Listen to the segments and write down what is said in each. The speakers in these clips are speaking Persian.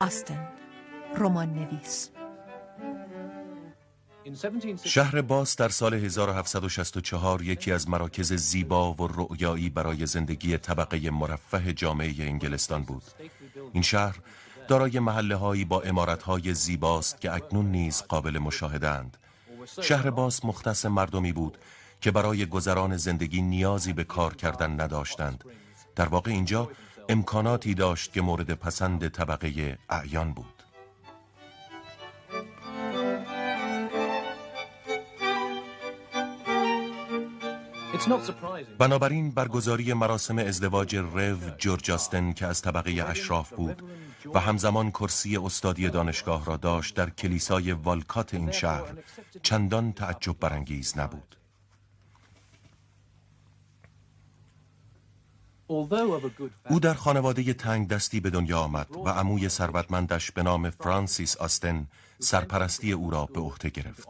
آستن رمان نویس شهر باس در سال 1764 یکی از مراکز زیبا و رؤیایی برای زندگی طبقه مرفه جامعه انگلستان بود. این شهر دارای محله هایی با امارت های زیباست که اکنون نیز قابل مشاهدند. شهر باس مختص مردمی بود که برای گذران زندگی نیازی به کار کردن نداشتند. در واقع اینجا امکاناتی داشت که مورد پسند طبقه اعیان بود. بنابراین برگزاری مراسم ازدواج رو جورجاستن که از طبقه اشراف بود و همزمان کرسی استادی دانشگاه را داشت در کلیسای والکات این شهر چندان تعجب برانگیز نبود او در خانواده تنگ دستی به دنیا آمد و عموی ثروتمندش به نام فرانسیس آستن سرپرستی او را به عهده گرفت.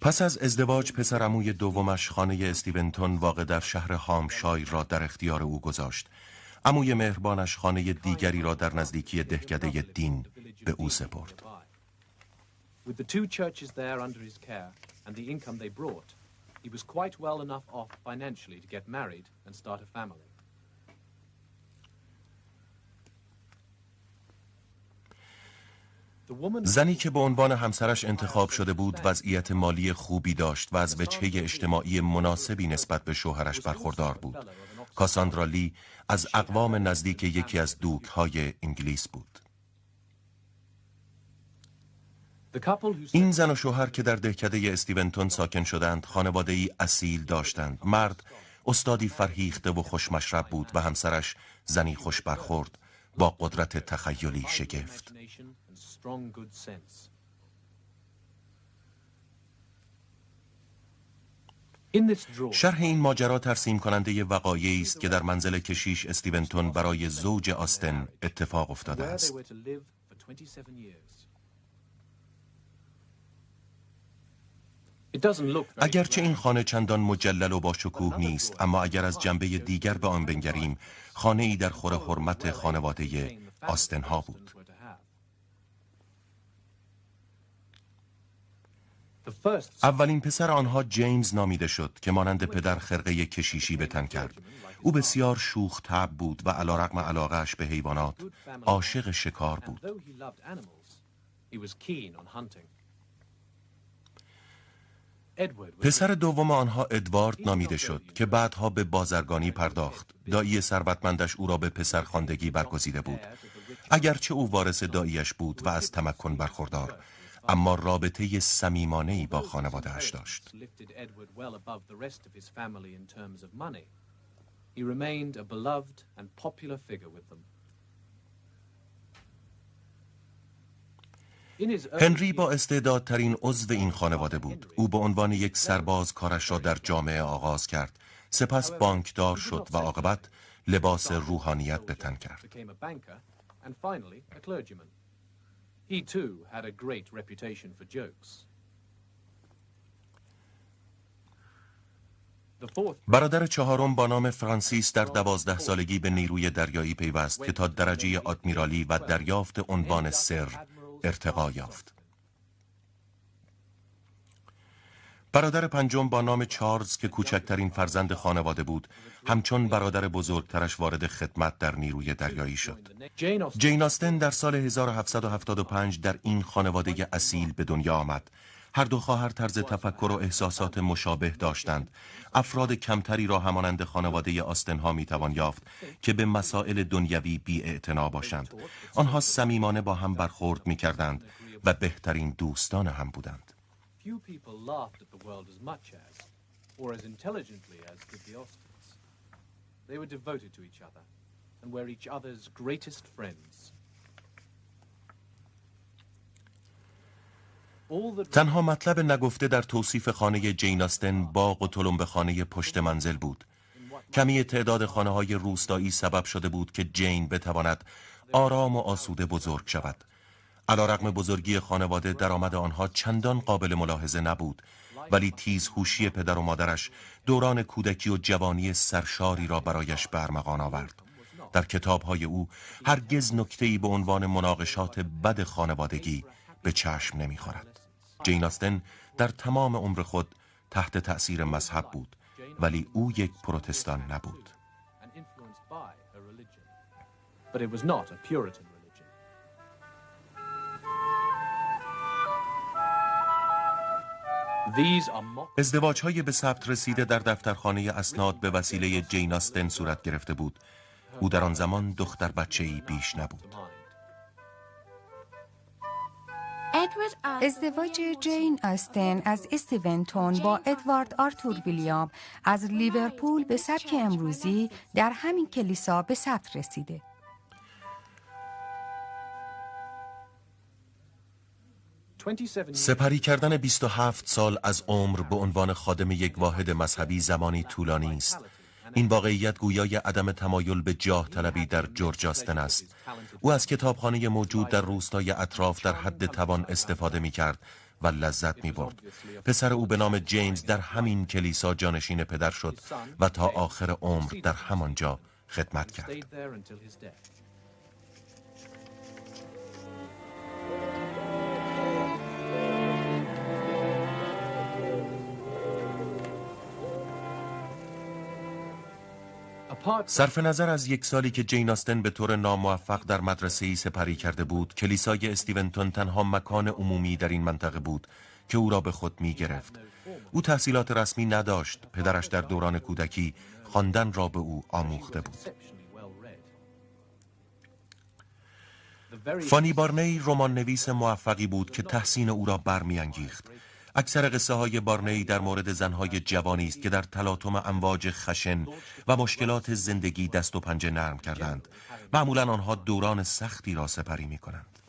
پس از ازدواج پسر عموی دومش خانه استیونتون واقع در شهر هامشایر را در اختیار او گذاشت. عموی مهربانش خانه دیگری را در نزدیکی دهکده دین به او سپرد. زنی که به عنوان همسرش انتخاب شده بود وضعیت مالی خوبی داشت و از وجهه اجتماعی مناسبی نسبت به شوهرش برخوردار بود. کاساندرا لی از اقوام نزدیک یکی از دوک های انگلیس بود. این زن و شوهر که در دهکده استیونتون ساکن شدند خانواده ای اصیل داشتند. مرد استادی فرهیخته و خوشمشرب بود و همسرش زنی خوش برخورد با قدرت تخیلی شگفت. شرح این ماجرا ترسیم کننده وقایعی است که در منزل کشیش استیونتون برای زوج آستن اتفاق افتاده است. اگرچه این خانه چندان مجلل و با شکوه نیست اما اگر از جنبه دیگر به آن بنگریم خانه ای در خور حرمت خانواده آستن ها بود اولین پسر آنها جیمز نامیده شد که مانند پدر خرقه کشیشی به تن کرد. او بسیار شوخ تب بود و علا رقم علاقش به حیوانات عاشق شکار بود. پسر دوم آنها ادوارد نامیده شد که بعدها به بازرگانی پرداخت. دایی ثروتمندش او را به پسر خاندگی برگزیده بود. اگرچه او وارث داییش بود و از تمکن برخوردار اما رابطه صمیمانه با خانوادهش داشت. هنری با استعدادترین عضو این خانواده بود. او به عنوان یک سرباز کارش را در جامعه آغاز کرد. سپس بانکدار شد و عاقبت لباس روحانیت به تن کرد. برادر چهارم با نام فرانسیس در دوازده سالگی به نیروی دریایی پیوست که تا درجه آدمیرالی و دریافت عنوان سر ارتقا یافت. برادر پنجم با نام چارلز که کوچکترین فرزند خانواده بود همچون برادر بزرگترش وارد خدمت در نیروی دریایی شد جین آستن در سال 1775 در این خانواده اصیل به دنیا آمد هر دو خواهر طرز تفکر و احساسات مشابه داشتند. افراد کمتری را همانند خانواده آستنها می‌توان یافت که به مسائل دنیوی بی باشند. آنها صمیمانه با هم برخورد می‌کردند و بهترین دوستان هم بودند. تنها مطلب نگفته در توصیف خانه جین آستن باغ و تلمبه خانه پشت منزل بود. کمی تعداد خانه های روستایی سبب شده بود که جین بتواند آرام و آسوده بزرگ شود. علا بزرگی خانواده درآمد آنها چندان قابل ملاحظه نبود ولی تیز هوشی پدر و مادرش دوران کودکی و جوانی سرشاری را برایش برمغان آورد در کتابهای او هرگز نکته‌ای به عنوان مناقشات بد خانوادگی به چشم نمی‌خورد. جین آستن در تمام عمر خود تحت تأثیر مذهب بود ولی او یک پروتستان نبود. ازدواج های به ثبت رسیده در دفترخانه اسناد به وسیله جین آستن صورت گرفته بود. او در آن زمان دختر بچه ای بیش نبود. ازدواج جین آستن از استیونتون با ادوارد آرتور ویلیام از لیورپول به سبک امروزی در همین کلیسا به ثبت رسیده. سپری کردن 27 سال از عمر به عنوان خادم یک واحد مذهبی زمانی طولانی است. این واقعیت گویای عدم تمایل به جاه طلبی در جورجاستن است. او از کتابخانه موجود در روستای اطراف در حد توان استفاده می کرد و لذت می برد پسر او به نام جیمز در همین کلیسا جانشین پدر شد و تا آخر عمر در همانجا خدمت کرد. صرف نظر از یک سالی که جین آستن به طور ناموفق در مدرسه ای سپری کرده بود کلیسای استیونتون تنها مکان عمومی در این منطقه بود که او را به خود می گرفت او تحصیلات رسمی نداشت پدرش در دوران کودکی خواندن را به او آموخته بود. فانی بارنی رمان نویس موفقی بود که تحسین او را برمیانگیخت. اکثر قصه های بارنی در مورد زنهای جوانی است که در تلاطم امواج خشن و مشکلات زندگی دست و پنجه نرم کردند. معمولا آنها دوران سختی را سپری می کنند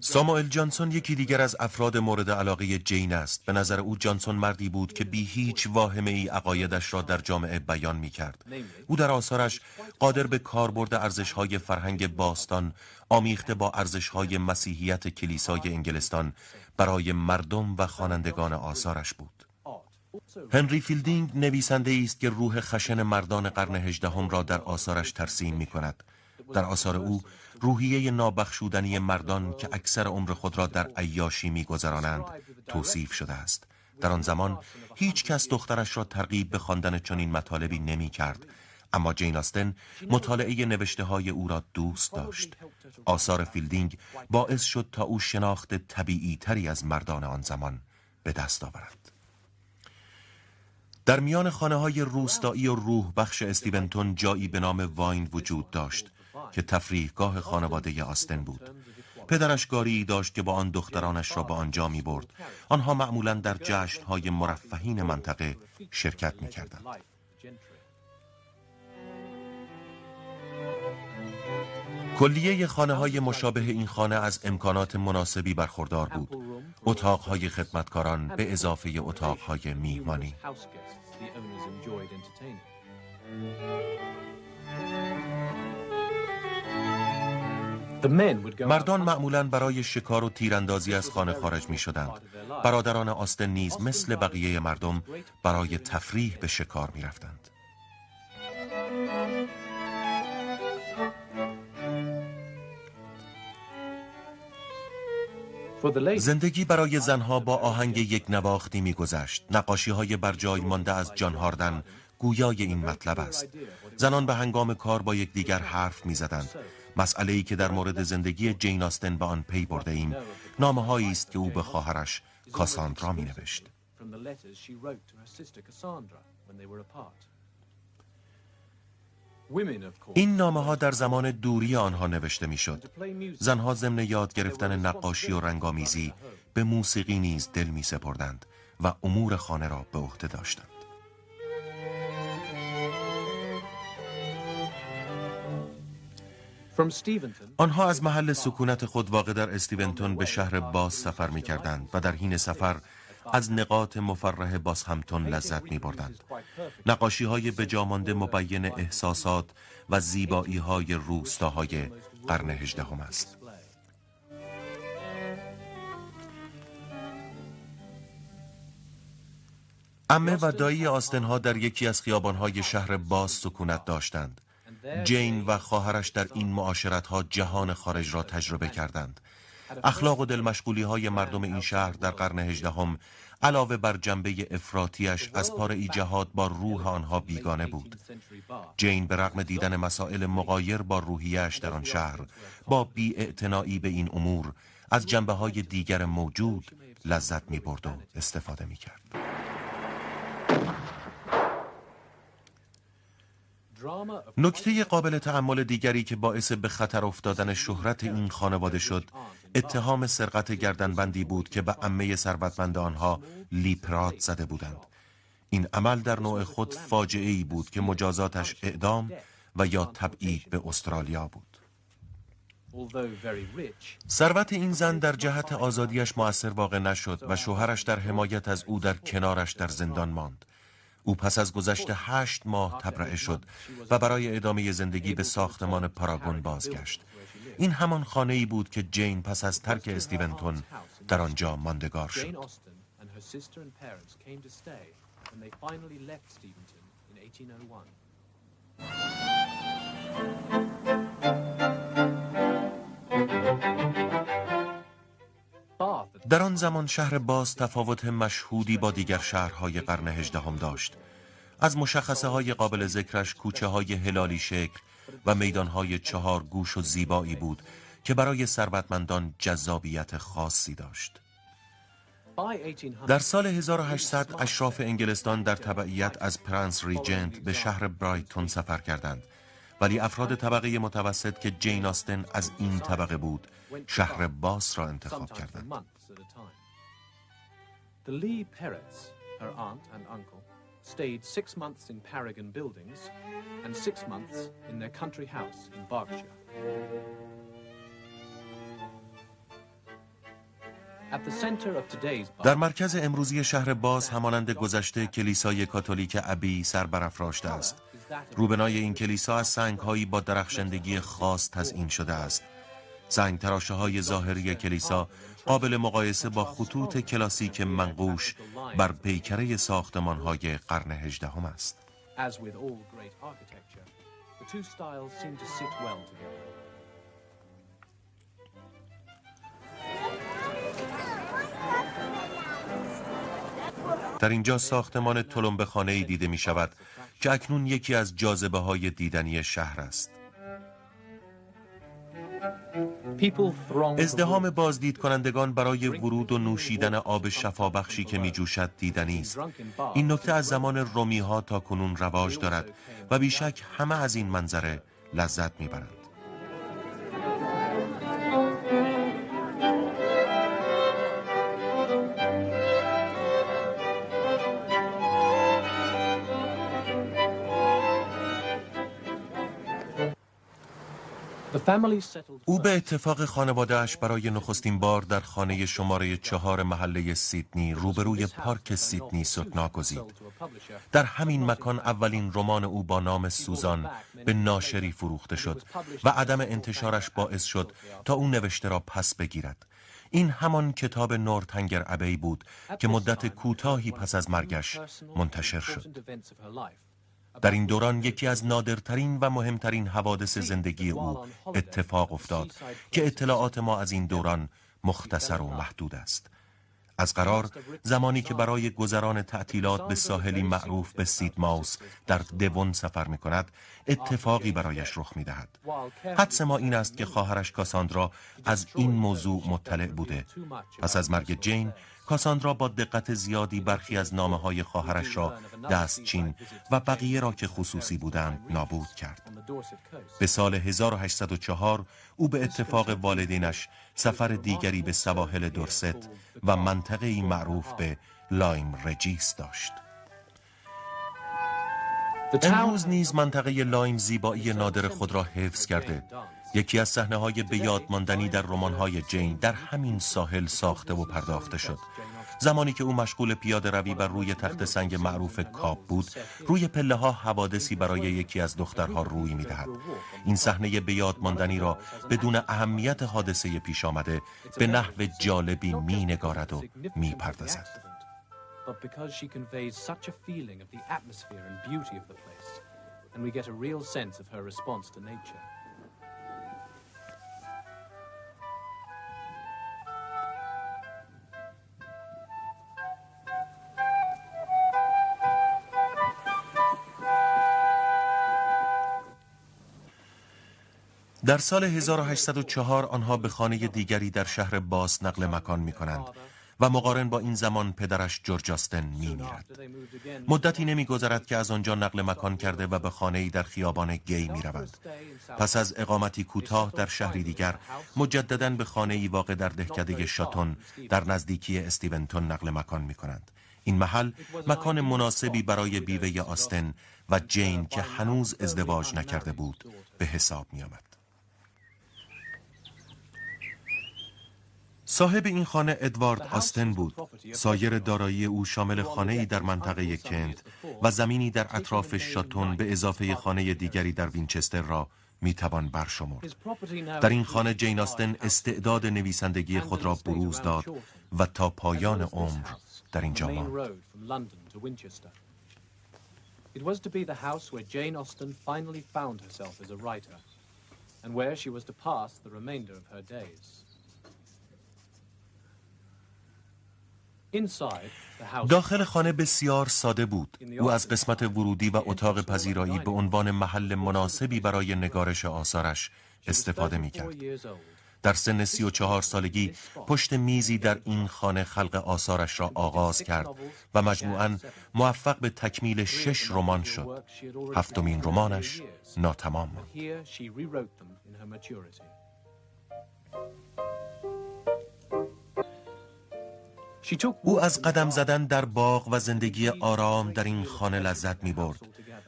ساموئل جانسون یکی دیگر از افراد مورد علاقه جین است. به نظر او جانسون مردی بود که بی هیچ واهمه ای عقایدش را در جامعه بیان می کرد او در آثارش قادر به کاربرد ارزش های فرهنگ باستان آمیخته با ارزش های مسیحیت کلیسای انگلستان برای مردم و خوانندگان آثارش بود. هنری فیلدینگ نویسنده است که روح خشن مردان قرن هجدهم را در آثارش ترسیم می کند در آثار او روحیه نابخشودنی مردان که اکثر عمر خود را در عیاشی میگذرانند توصیف شده است. در آن زمان هیچ کس دخترش را ترغیب به خواندن چنین مطالبی نمی کرد اما جین آستن مطالعه نوشته های او را دوست داشت. آثار فیلدینگ باعث شد تا او شناخت طبیعی تری از مردان آن زمان به دست آورد. در میان خانه های روستایی و روح بخش استیونتون جایی به نام واین وجود داشت. که تفریحگاه خانواده آستن بود. پدرش گاری داشت که با آن دخترانش را به آنجا می برد آنها معمولا در های مرفهین منطقه شرکت می کردند کلیه خانه های مشابه این خانه از امکانات مناسبی برخوردار بود. اتاقهای خدمتکاران به اضافه اتاقهای میهمانی. مردان معمولا برای شکار و تیراندازی از خانه خارج می شدند برادران آستن نیز مثل بقیه مردم برای تفریح به شکار می رفتند زندگی برای زنها با آهنگ یک نواختی میگذشت. نقاشی های بر جای مانده از جان هاردن گویای این مطلب است. زنان به هنگام کار با یکدیگر حرف می‌زدند. مسئله ای که در مورد زندگی جین آستن به آن پی برده ایم. نامه هایی است که او به خواهرش کاساندرا می نوشت این نامه ها در زمان دوری آنها نوشته می شد زنها ضمن یاد گرفتن نقاشی و رنگامیزی به موسیقی نیز دل می سپردند و امور خانه را به عهده داشتند. آنها از محل سکونت خود واقع در استیونتون به شهر باز سفر می کردند و در حین سفر از نقاط مفرح باز همتون لذت می بردند. نقاشی های بجامانده مبین احساسات و زیبایی های روستاهای قرن هجدهم است. امه و دایی آستنها در یکی از خیابانهای شهر باز سکونت داشتند. جین و خواهرش در این معاشرت جهان خارج را تجربه کردند اخلاق و دلمشغولی های مردم این شهر در قرن هجدهم علاوه بر جنبه افراتیش از پاره جهاد با روح آنها بیگانه بود جین به رغم دیدن مسائل مقایر با روحیش در آن شهر با بی به این امور از جنبه های دیگر موجود لذت می برد و استفاده می کرد. نکته قابل تعمل دیگری که باعث به خطر افتادن شهرت این خانواده شد اتهام سرقت گردنبندی بود که به عمه ثروتمند آنها لیپرات زده بودند. این عمل در نوع خود فاجعه ای بود که مجازاتش اعدام و یا تبعید به استرالیا بود. ثروت این زن در جهت آزادیش مؤثر واقع نشد و شوهرش در حمایت از او در کنارش در زندان ماند. او پس از گذشت هشت ماه تبرئه شد و برای ادامه زندگی به ساختمان پاراگون بازگشت. این همان خانه ای بود که جین پس از ترک استیونتون در آنجا ماندگار شد. در آن زمان شهر باز تفاوت مشهودی با دیگر شهرهای قرن هجدهم داشت. از مشخصه های قابل ذکرش کوچه های هلالی شکل و میدان های چهار گوش و زیبایی بود که برای ثروتمندان جذابیت خاصی داشت. در سال 1800 اشراف انگلستان در تبعیت از پرنس ریجنت به شهر برایتون سفر کردند. ولی افراد طبقه متوسط که جین آستن از این طبقه بود شهر باس را انتخاب کردند. The Lee Perretts, her aunt and uncle, stayed six months in Paragon Buildings and six months in their country house in Berkshire. در مرکز امروزی شهر باز همانند گذشته کلیسای کاتولیک ابی سر برافراشته است روبنای این کلیسا از سنگهایی با درخشندگی خاص تزئین شده است. سنگ تراشه های ظاهری کلیسا قابل مقایسه با خطوط کلاسیک منقوش بر پیکره ساختمان های قرن هجدهم است. در اینجا ساختمان تلمبه خانه ای دیده می شود که اکنون یکی از جاذبه های دیدنی شهر است. ازدهام بازدید کنندگان برای ورود و نوشیدن آب شفابخشی که می جوشد دیدنی است. این نکته از زمان رومی ها تا کنون رواج دارد و بیشک همه از این منظره لذت می برند. او به اتفاق خانوادهش برای نخستین بار در خانه شماره چهار محله سیدنی روبروی پارک سیدنی سکنا گزید. در همین مکان اولین رمان او با نام سوزان به ناشری فروخته شد و عدم انتشارش باعث شد تا او نوشته را پس بگیرد. این همان کتاب نورتنگر ابی بود که مدت کوتاهی پس از مرگش منتشر شد. در این دوران یکی از نادرترین و مهمترین حوادث زندگی او اتفاق افتاد که اطلاعات ما از این دوران مختصر و محدود است. از قرار زمانی که برای گذران تعطیلات به ساحلی معروف به سید ماوس در دوون سفر می کند اتفاقی برایش رخ می دهد حدس ما این است که خواهرش کاساندرا از این موضوع مطلع بوده. پس از مرگ جین کاساندرا با دقت زیادی برخی از نامه های خواهرش را دستچین و بقیه را که خصوصی بودند نابود کرد. به سال 1804 او به اتفاق والدینش سفر دیگری به سواحل درست و منطقه معروف به لایم رجیس داشت. امروز نیز منطقه لایم زیبایی نادر خود را حفظ کرده یکی از صحنه های به یاد ماندنی در رمان های جین در همین ساحل ساخته و پرداخته شد زمانی که او مشغول پیاده روی بر روی تخت سنگ معروف کاب بود روی پله ها حوادثی برای یکی از دخترها روی می دهد. این صحنه به یاد ماندنی را بدون اهمیت حادثه پیش آمده به نحو جالبی می نگارد و می پردازد. but because she conveys such a feeling of the atmosphere and beauty of the place, and we get a real sense of her response to nature. در سال 1804 آنها به خانه دیگری در شهر باس نقل مکان می کنند و مقارن با این زمان پدرش جورج آستن می میرد. مدتی نمی گذرد که از آنجا نقل مکان کرده و به خانه در خیابان گی می روند. پس از اقامتی کوتاه در شهری دیگر مجددا به خانه ای واقع در دهکده شاتون در نزدیکی استیونتون نقل مکان می کنند. این محل مکان مناسبی برای بیوه آستن و جین که هنوز ازدواج نکرده بود به حساب می آمد. صاحب این خانه ادوارد آستن بود. سایر دارایی او شامل خانه ای در منطقه کنت و زمینی در اطراف شاتون به اضافه خانه دیگری در وینچستر را می‌توان برشمرد. در این خانه جین آستن استعداد نویسندگی خود را بروز داد و تا پایان عمر در اینجا ماند. It was to be the house where Jane Austen finally found herself as a writer, and where she was to pass the remainder of her days. داخل خانه بسیار ساده بود. او از قسمت ورودی و اتاق پذیرایی به عنوان محل مناسبی برای نگارش آثارش استفاده می کرد. در سن سی و چهار سالگی پشت میزی در این خانه خلق آثارش را آغاز کرد و مجموعاً موفق به تکمیل شش رمان شد. هفتمین رمانش ناتمام. ماند او از قدم زدن در باغ و زندگی آرام در این خانه لذت می برد.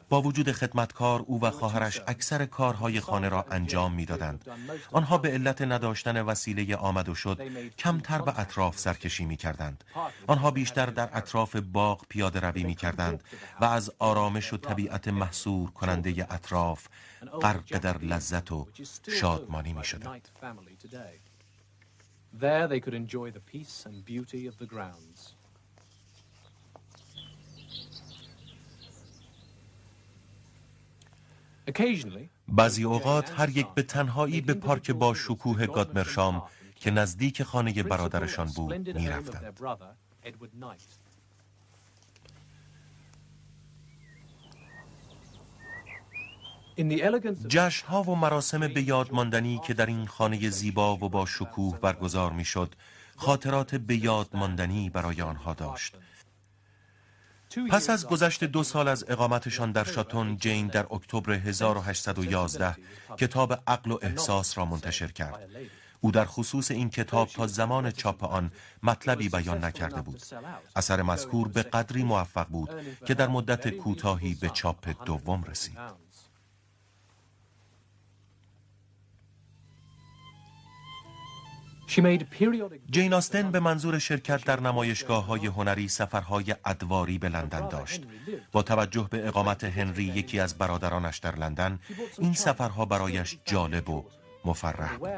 با وجود خدمتکار او و خواهرش اکثر کارهای خانه را انجام می‌دادند. آنها به علت نداشتن وسیله آمد و شد کمتر به اطراف سرکشی می کردند. آنها بیشتر در اطراف باغ پیاده روی می کردند و از آرامش و طبیعت محصور کننده اطراف غرق در لذت و شادمانی می شدند. There they could enjoy the peace and beauty of the grounds. بعضی اوقات هر یک به تنهایی به پارک با شکوه گادمرشام که نزدیک خانه برادرشان بود می رفتند. جشن ها و مراسم به یاد ماندنی که در این خانه زیبا و با شکوه برگزار می شد خاطرات به یاد ماندنی برای آنها داشت. پس از گذشت دو سال از اقامتشان در شاتون جین در اکتبر 1811 کتاب عقل و احساس را منتشر کرد. او در خصوص این کتاب تا زمان چاپ آن مطلبی بیان نکرده بود. اثر مذکور به قدری موفق بود که در مدت کوتاهی به چاپ دوم رسید. جین آستن به منظور شرکت در نمایشگاه های هنری سفرهای ادواری به لندن داشت. با توجه به اقامت هنری یکی از برادرانش در لندن این سفرها برایش جالب و مفرح بود.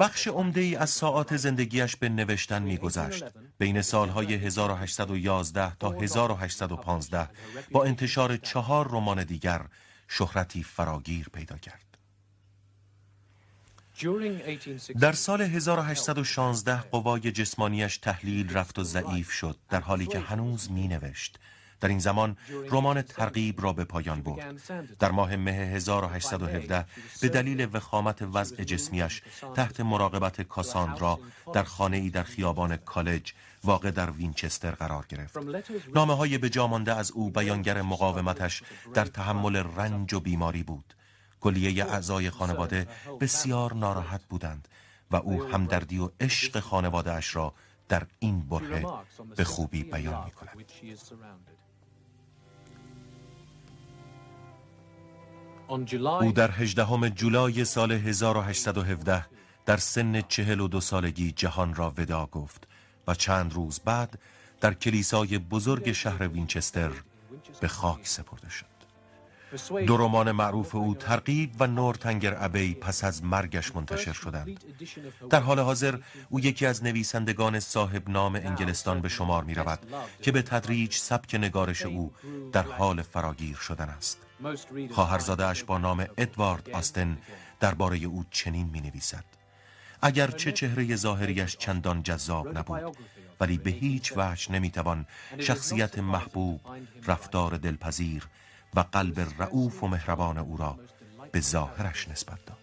بخش عمده ای از ساعات زندگیش به نوشتن میگذشت. بین سالهای 1811 تا 1815 با انتشار چهار رمان دیگر شهرتی فراگیر پیدا کرد. در سال 1816 قوای جسمانیش تحلیل رفت و ضعیف شد در حالی که هنوز می نوشت. در این زمان رمان ترغیب را به پایان برد. در ماه مه 1817 به دلیل وخامت وضع جسمیش تحت مراقبت کاساندرا در خانه ای در خیابان کالج واقع در وینچستر قرار گرفت. نامه های به مانده از او بیانگر مقاومتش در تحمل رنج و بیماری بود. گلیه اعضای خانواده بسیار ناراحت بودند و او همدردی و عشق خانواده اش را در این برهه به خوبی بیان می کند. او در هجدهم جولای سال 1817 در سن چهل و دو سالگی جهان را ودا گفت و چند روز بعد در کلیسای بزرگ شهر وینچستر به خاک سپرده شد. دو رمان معروف او ترقیب و نورتنگر ابی پس از مرگش منتشر شدند. در حال حاضر او یکی از نویسندگان صاحب نام انگلستان به شمار می رود که به تدریج سبک نگارش او در حال فراگیر شدن است. خواهرزادهاش با نام ادوارد آستن درباره او چنین می نویسد چه چهره ظاهریش چندان جذاب نبود ولی به هیچ وجه نمی‌توان شخصیت محبوب رفتار دلپذیر و قلب رعوف و مهربان او را به ظاهرش نسبت داد.